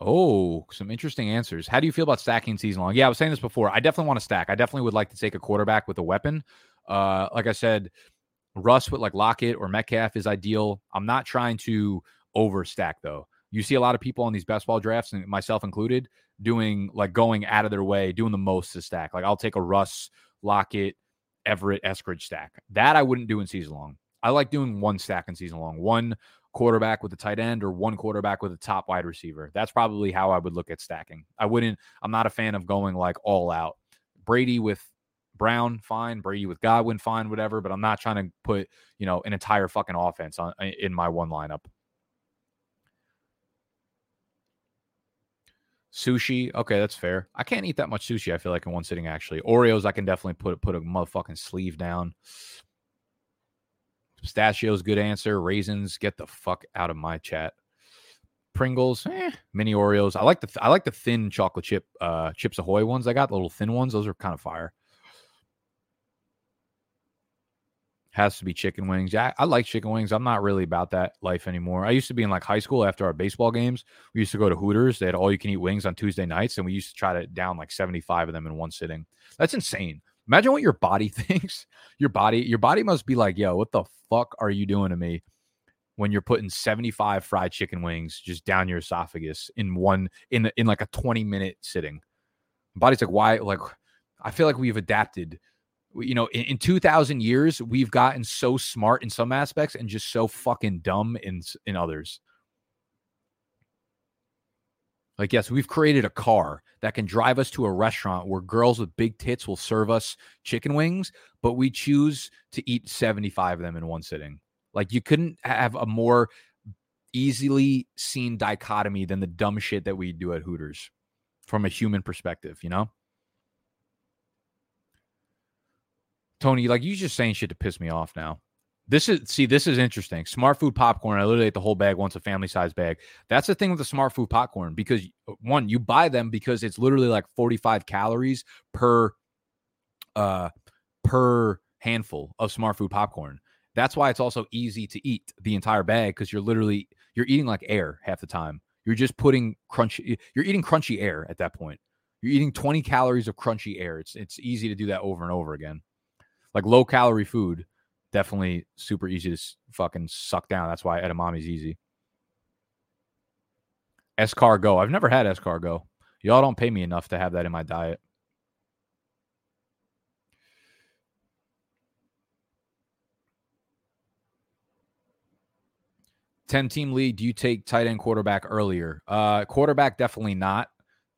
Oh, some interesting answers. How do you feel about stacking season long? Yeah, I was saying this before. I definitely want to stack. I definitely would like to take a quarterback with a weapon. Uh, like I said, Russ with like Lockett or Metcalf is ideal. I'm not trying to overstack though. You see a lot of people on these best ball drafts, and myself included, doing like going out of their way, doing the most to stack. Like I'll take a Russ, Lockett, Everett, Eskridge stack. That I wouldn't do in season long. I like doing one stack in season long, one quarterback with a tight end or one quarterback with a top wide receiver. That's probably how I would look at stacking. I wouldn't, I'm not a fan of going like all out. Brady with Brown, fine. Brady with Godwin, fine, whatever. But I'm not trying to put, you know, an entire fucking offense on in my one lineup. Sushi, okay, that's fair. I can't eat that much sushi. I feel like in one sitting. Actually, Oreos, I can definitely put put a motherfucking sleeve down. Pistachios, good answer. Raisins, get the fuck out of my chat. Pringles, eh, mini Oreos. I like the I like the thin chocolate chip uh Chips Ahoy ones. I got the little thin ones. Those are kind of fire. Has to be chicken wings. Yeah, I like chicken wings. I'm not really about that life anymore. I used to be in like high school after our baseball games. We used to go to Hooters. They had all you can eat wings on Tuesday nights, and we used to try to down like 75 of them in one sitting. That's insane. Imagine what your body thinks. Your body, your body must be like, yo, what the fuck are you doing to me? When you're putting 75 fried chicken wings just down your esophagus in one in in like a 20 minute sitting. My body's like, why? Like, I feel like we've adapted. You know, in, in 2,000 years, we've gotten so smart in some aspects and just so fucking dumb in in others. Like, yes, we've created a car that can drive us to a restaurant where girls with big tits will serve us chicken wings, but we choose to eat 75 of them in one sitting. Like, you couldn't have a more easily seen dichotomy than the dumb shit that we do at Hooters from a human perspective, you know? Tony, like, you just saying shit to piss me off now. This is see, this is interesting. Smart food popcorn. I literally ate the whole bag once, a family size bag. That's the thing with the smart food popcorn because one, you buy them because it's literally like 45 calories per uh per handful of smart food popcorn. That's why it's also easy to eat the entire bag because you're literally you're eating like air half the time. You're just putting crunchy you're eating crunchy air at that point. You're eating 20 calories of crunchy air. It's it's easy to do that over and over again. Like low calorie food definitely super easy to fucking suck down. That's why edamame's easy. Escargot. I've never had escargot. Y'all don't pay me enough to have that in my diet. Ten team lead. Do you take tight end quarterback earlier? Uh, quarterback definitely not.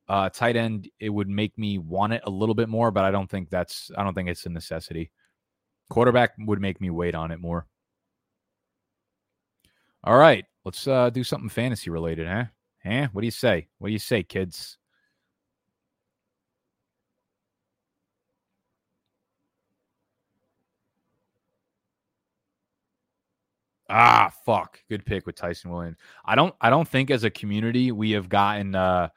Uh, tight end. It would make me want it a little bit more, but I don't think that's. I don't think it's a necessity. Quarterback would make me wait on it more. All right, let's uh, do something fantasy related, huh? Huh? What do you say? What do you say, kids? Ah, fuck. Good pick with Ty'Son Williams. I don't I don't think as a community we have gotten uh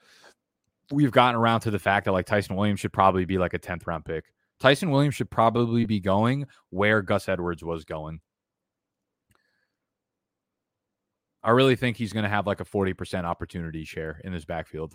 we've gotten around to the fact that like Ty'Son Williams should probably be like a 10th round pick. Ty'Son Williams should probably be going where Gus Edwards was going. I really think he's going to have like a 40% opportunity share in this backfield.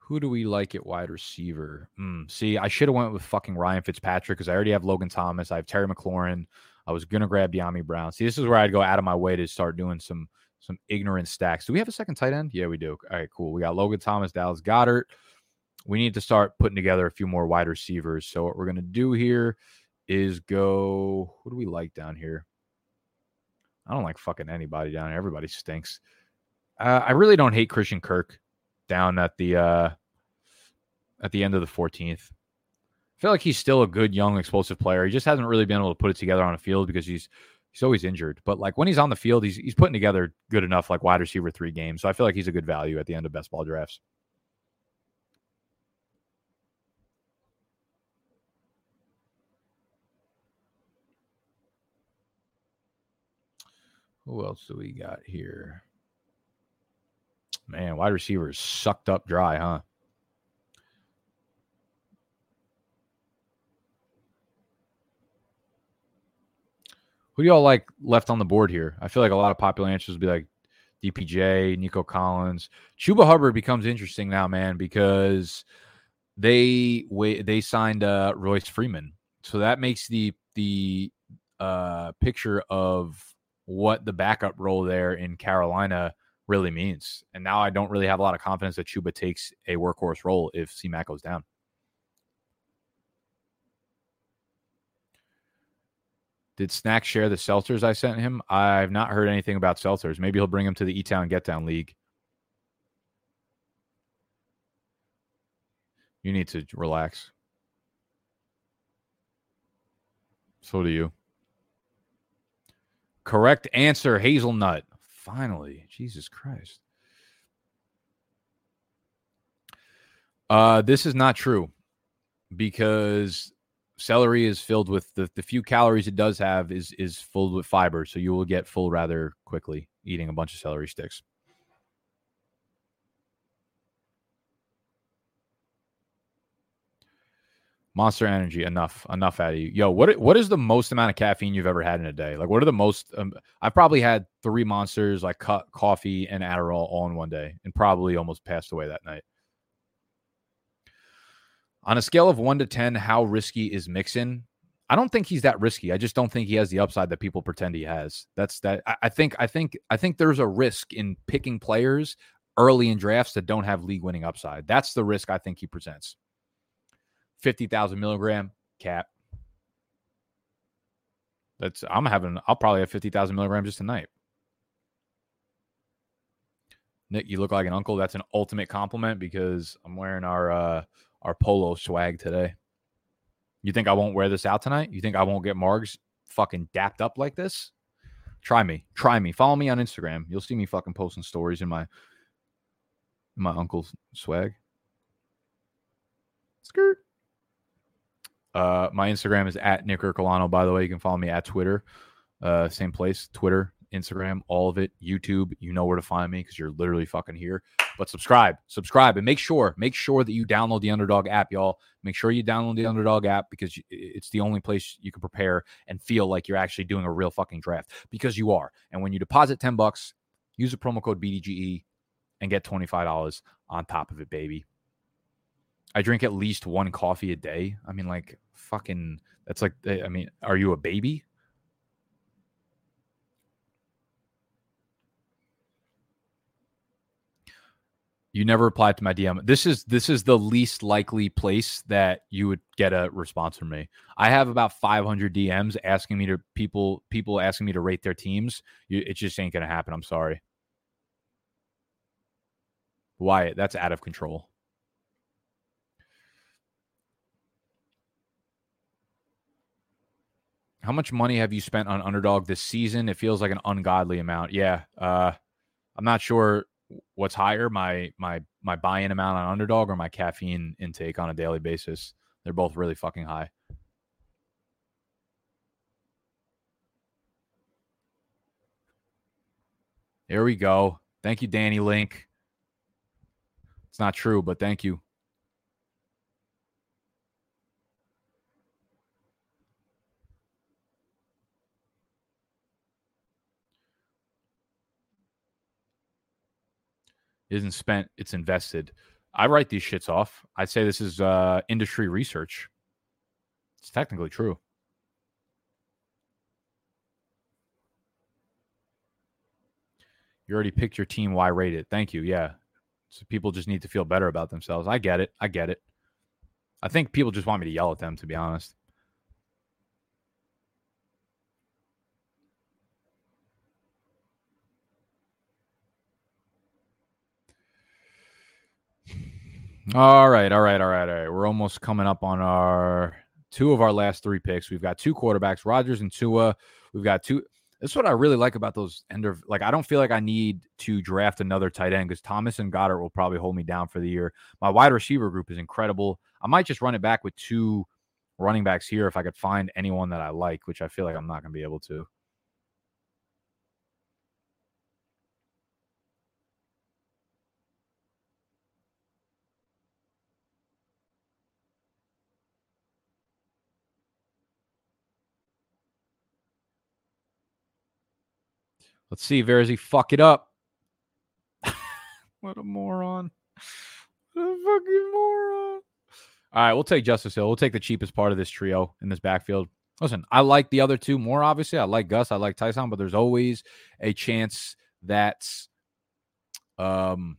Who do we like at wide receiver? Mm, see, I should have went with fucking Ryan Fitzpatrick because I already have Logan Thomas. I have Terry McLaurin. I was gonna grab Dyami Brown. See, this is where I'd go out of my way to start doing some some ignorant stacks. Do we have a second tight end? Yeah, we do. All right, cool. We got Logan Thomas, Dallas Goedert. We need to start putting together a few more wide receivers. So what we're gonna do here is go. What do we like down here? I don't like fucking anybody down here. Everybody stinks. Uh, I really don't hate Christian Kirk down at the uh, at the end of the 14th. I feel like he's still a good young explosive player. He just hasn't really been able to put it together on a field because he's he's always injured. But like when he's on the field, he's he's putting together good enough like wide receiver three games. So I feel like he's a good value at the end of best ball drafts. Who else do we got here? Man, wide receivers sucked up dry, huh? Who do y'all like left on the board here? I feel like a lot of popular answers would be like DPJ, Nico Collins. Chuba Hubbard becomes interesting now, man, because they they signed uh, Royce Freeman, so that makes the the uh, picture of what the backup role there in Carolina really means. And now I don't really have a lot of confidence that Chuba takes a workhorse role if CMAC goes down. Did Snack share the seltzers I sent him? I've not heard anything about seltzers. Maybe he'll bring them to the E Town Get Down League. You need to relax. So do you. Correct answer hazelnut. Finally, Jesus Christ. Uh, this is not true because celery is filled with the, the few calories it does have is is filled with fiber so you will get full rather quickly eating a bunch of celery sticks. Monster energy enough enough out of you. Yo what what is the most amount of caffeine you've ever had in a day? Like what are the most um, i've probably had three monsters like cut coffee and adderall all in one day and probably almost passed away that night on a scale of one to 10, how risky is Mixon? I don't think he's that risky. I just don't think he has the upside that people pretend he has. That's that. I, think. I think. I think there's a risk in picking players early in drafts that don't have league winning upside. That's the risk I think he presents. Fifty thousand milligram cap. That's. I'm having. I'll probably have fifty thousand milligrams just tonight. Nick, you look like an uncle. That's an ultimate compliment because I'm wearing our uh our polo swag today. You think I won't wear this out tonight? You think I won't get Margs fucking dapped up like this? Try me. Try me. Follow me on Instagram. You'll see me fucking posting stories in my in my uncle's swag. Skirt. Uh, my Instagram is at Nick Ercolano, by the way. You can follow me at Twitter. Uh, same place, Twitter, Instagram, all of it, YouTube. You know where to find me because you're literally fucking here. But subscribe, subscribe, and make sure, make sure that you download the Underdog app, y'all. Make sure you download the Underdog app because it's the only place you can prepare and feel like you're actually doing a real fucking draft because you are. And when you deposit ten bucks, use the promo code BDGE and get twenty five dollars on top of it, baby. I drink at least one coffee a day. I mean, like fucking. That's like, eh, I mean, are you a baby? You never replied to my DM. This is this is the least likely place that you would get a response from me. I have about 500 DMs asking me to people people asking me to rate their teams. You, it just ain't gonna happen. I'm sorry. Wyatt, that's out of control. How much money have you spent on underdog this season? It feels like an ungodly amount. Yeah. Uh, I'm not sure what's higher, my my my buy-in amount on underdog or my caffeine intake on a daily basis. They're both really fucking high. There we go. Thank you, Danny Link. It's not true, but thank you. Isn't spent, it's invested. I write these shits off. I'd say this is uh, industry research. It's technically true. You already picked your team. Why rate it? Thank you. Yeah. So people just need to feel better about themselves. I get it. I get it. I think people just want me to yell at them, to be honest. All right, all right, all right, all right. We're almost coming up on our two of our last three picks. We've got two quarterbacks, Rodgers and Tua. We've got two. This is what I really like about those end of like I don't feel like I need to draft another tight end because Thomas and Goedert will probably hold me down for the year. My wide receiver group is incredible. I might just run it back with two running backs here if I could find anyone that I like, which I feel like I'm not gonna be able to. Let's see. Verzi, fuck it up. what a moron. What a fucking moron. All right, we'll take Justice Hill. We'll take the cheapest part of this trio in this backfield. Listen, I like the other two more, obviously. I like Gus, I like Ty'Son, but there's always a chance that um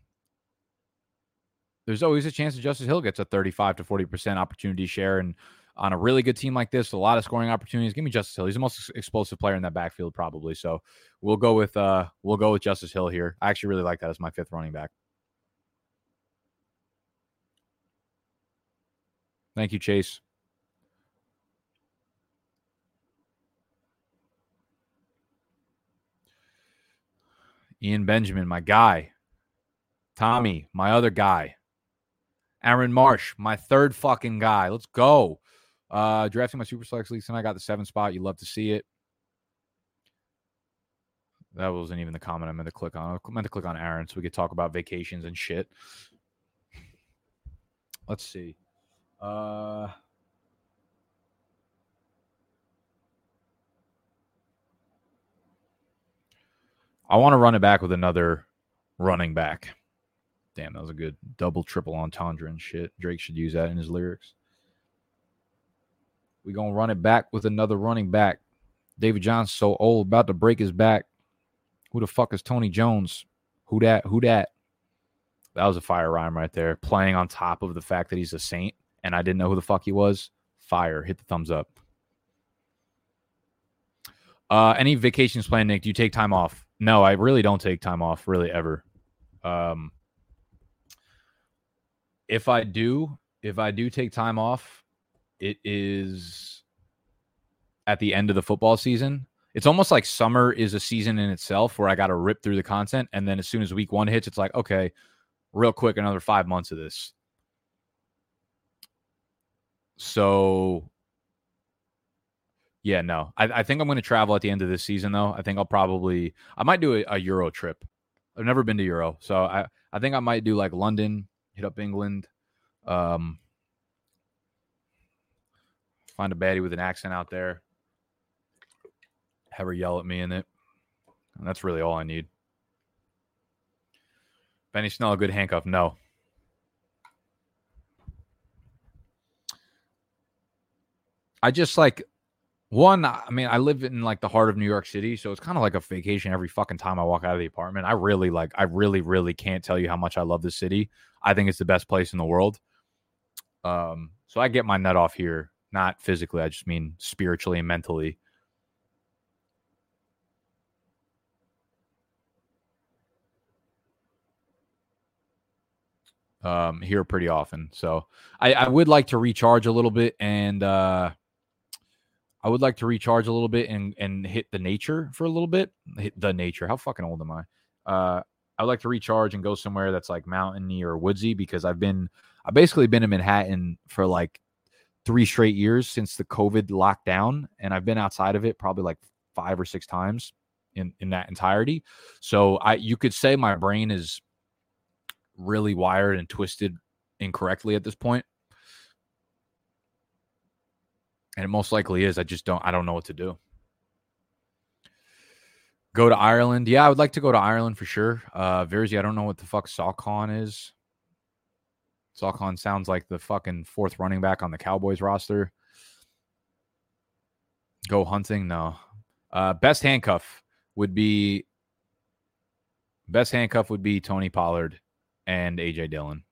there's always a chance that Justice Hill gets a 35 to 40% opportunity share. And on a really good team like this, a lot of scoring opportunities. Give me Justice Hill. He's the most explosive player in that backfield, probably. So we'll go with uh we'll go with Justice Hill here. I actually really like that as my fifth running back. Thank you, Chase. Ian Benjamin, my guy. Tommy, my other guy. Aaron Marsh, my third fucking guy. Let's go. Uh, drafting my Super Flex League tonight. I got the seventh spot. You'd love to see it. That wasn't even the comment I meant to click on. I meant to click on Aaron so we could talk about vacations and shit. Let's see. Uh, I want to run it back with another running back. Damn, that was a good double, triple entendre and shit. Drake should use that in his lyrics. We going to run it back with another running back. David Johnson so old, about to break his back. Who the fuck is Tony Jones? Who that? Who that? That was a fire rhyme right there. Playing on top of the fact that he's a saint and I didn't know who the fuck he was. Fire. Hit the thumbs up. Uh, any vacations planned, Nick? Do you take time off? No, I really don't take time off, really ever. Um, if I do, if I do take time off, it is at the end of the football season. It's almost like summer is a season in itself where I got to rip through the content. And then as soon as week one hits, it's like, okay, real quick, another five months of this. So, yeah, no, I, I think I'm going to travel at the end of this season, though. I think I'll probably, I might do a, a Euro trip. I've never been to Euro. So I, I think I might do like London, hit up England, um, find a baddie with an accent out there, have her yell at me in it. And that's really all I need. Benny Snell, a good handcuff? No. I just like one. I mean, I live in like the heart of New York City, so it's kind of like a vacation every fucking time I walk out of the apartment. I really like, I really, really can't tell you how much I love this city. I think it's the best place in the world. Um, so I get my nut off here, not physically. I just mean spiritually and mentally. Um, here pretty often. So I, I would like to recharge a little bit and uh I would like to recharge a little bit and and hit the nature for a little bit. Hit the nature. How fucking old am I? Uh I would like to recharge and go somewhere that's like mountainy or woodsy because I've been I've basically been in Manhattan for like three straight years since the COVID lockdown, and I've been outside of it probably like five or six times in in that entirety. So I you could say my brain is really wired and twisted incorrectly at this point. And it most likely is. I just don't I don't know what to do. Go to Ireland. Yeah, I would like to go to Ireland for sure. Uh Verzi, I don't know what the fuck Saucon is. Saucon sounds like the fucking fourth running back on the Cowboys roster. Go hunting? No. Uh best handcuff would be best handcuff would be Tony Pollard and AJ Dillon.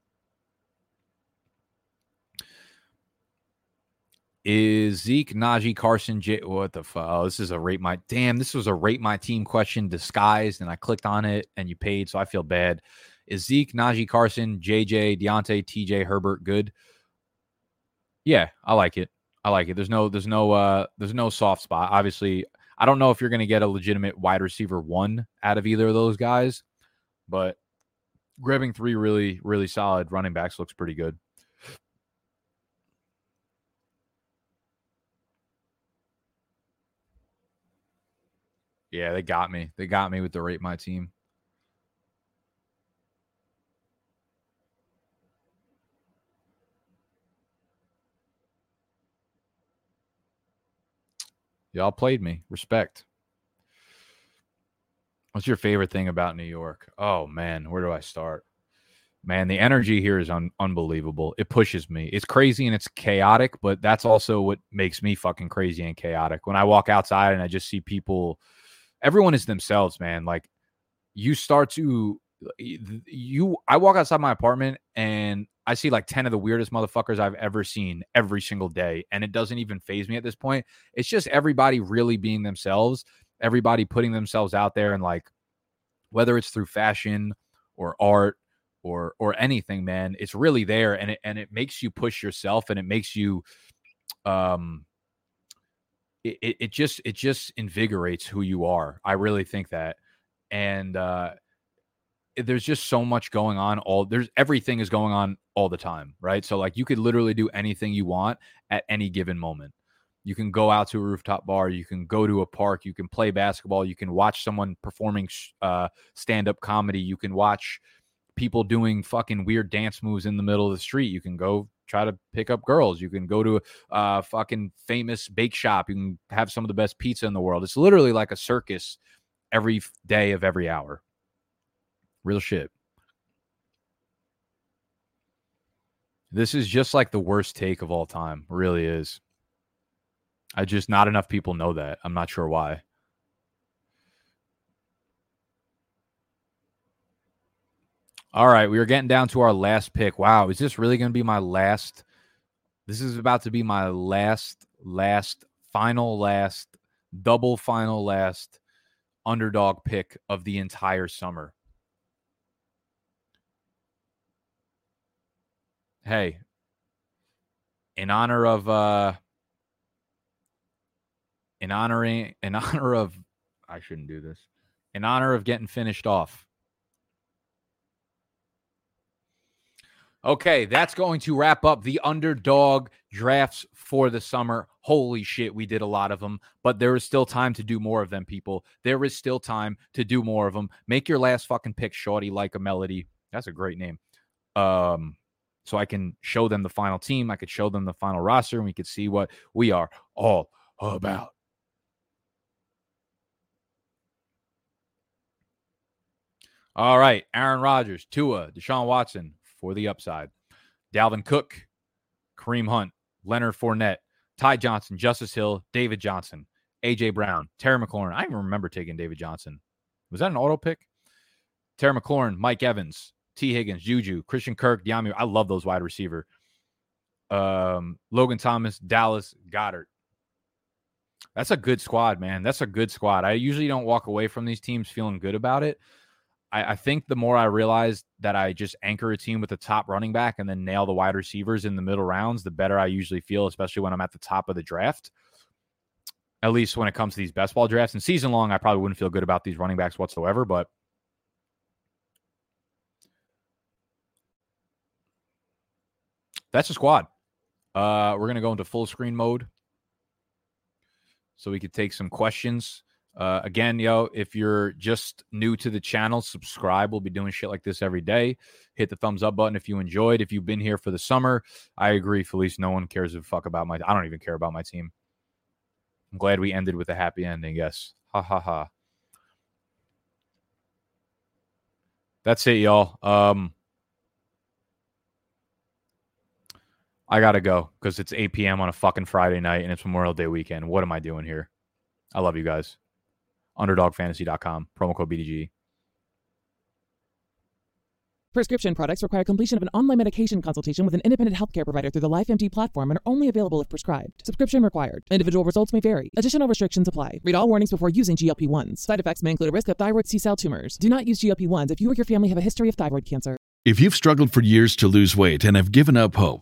Is Zeke, Najee, Carson, J- what the fuck? Oh, this is a rate my damn. This was a rate my team question disguised, and I clicked on it, and you paid, so I feel bad. Is Zeke, Najee, Carson, JJ, Diontae, TJ, Herbert good? Yeah, I like it. I like it. There's no, there's no, uh, there's no soft spot. Obviously, I don't know if you're going to get a legitimate wide receiver one out of either of those guys, but grabbing three really, really solid running backs looks pretty good. Yeah, they got me. They got me with the rate my team. Y'all played me. Respect. What's your favorite thing about New York? Oh man, where do I start? Man, the energy here is un- unbelievable. It pushes me. It's crazy and it's chaotic, but that's also what makes me fucking crazy and chaotic. When I walk outside and I just see people, everyone is themselves, man. Like you start to you I walk outside my apartment and I see like 10 of the weirdest motherfuckers I've ever seen every single day. And it doesn't even phase me at this point. It's just everybody really being themselves, everybody putting themselves out there and like whether it's through fashion or art or or anything, man, it's really there and it and it makes you push yourself and it makes you um it, it just it just invigorates who you are. I really think that. And uh there's just so much going on all there's everything is going on all the time right? So like you could literally do anything you want at any given moment. You can go out to a rooftop bar you can go to a park you can play basketball you can watch someone performing uh, stand-up comedy you can watch people doing fucking weird dance moves in the middle of the street you can go try to pick up girls you can go to a uh, fucking famous bake shop you can have some of the best pizza in the world. It's literally like a circus every day of every hour Real shit. This is just like the worst take of all time. Really is. I just not enough people know that. I'm not sure why. All right, we are getting down to our last pick. Wow, is this really going to be my last? This is about to be my last, last, final, last, double final, last underdog pick of the entire summer. Hey, in honor of uh in honoring in honor of I shouldn't do this. In honor of getting finished off. Okay, that's going to wrap up the underdog drafts for the summer. Holy shit, we did a lot of them, but there is still time to do more of them, people. There is still time to do more of them. Make your last fucking pick, Shorty, like a melody. That's a great name. Um, so I can show them the final team. I could show them the final roster, and we could see what we are all about. All right, Aaron Rodgers, Tua, Deshaun Watson for the upside, Dalvin Cook, Kareem Hunt, Leonard Fournette, Ty Johnson, Justice Hill, David Johnson, AJ Brown, Terry McLaurin. I even remember taking David Johnson. Was that an auto pick? Terry McLaurin, Mike Evans, Tee Higgins, Juju, Christian Kirk, Dyami. I love those wide receiver. Um, Logan Thomas, Dallas, Goedert. That's a good squad, man. That's a good squad. I usually don't walk away from these teams feeling good about it. I, I think the more I realize that I just anchor a team with the top running back and then nail the wide receivers in the middle rounds, the better I usually feel, especially when I'm at the top of the draft. At least when it comes to these best ball drafts and season long, I probably wouldn't feel good about these running backs whatsoever. But that's a squad. Uh, we're gonna go into full screen mode so we could take some questions. Uh, again, yo, if you're just new to the channel, subscribe. We'll be doing shit like this every day. Hit the thumbs up button if you enjoyed. If you've been here for the summer, I agree, Felice. No one cares a fuck about my. I don't even care about my team. I'm glad we ended with a happy ending. Yes, ha ha ha. That's it, y'all. Um, I gotta go because it's 8 p.m. on a fucking Friday night and it's Memorial Day weekend. What am I doing here? I love you guys. UnderdogFantasy.com, promo code BDG. Prescription products require completion of an online medication consultation with an independent healthcare provider through the LifeMD platform and are only available if prescribed. Subscription required. Individual results may vary. Additional restrictions apply. Read all warnings before using GLP-1s. Side effects may include a risk of thyroid C-cell tumors. Do not use GLP-1s if you or your family have a history of thyroid cancer. If you've struggled for years to lose weight and have given up hope,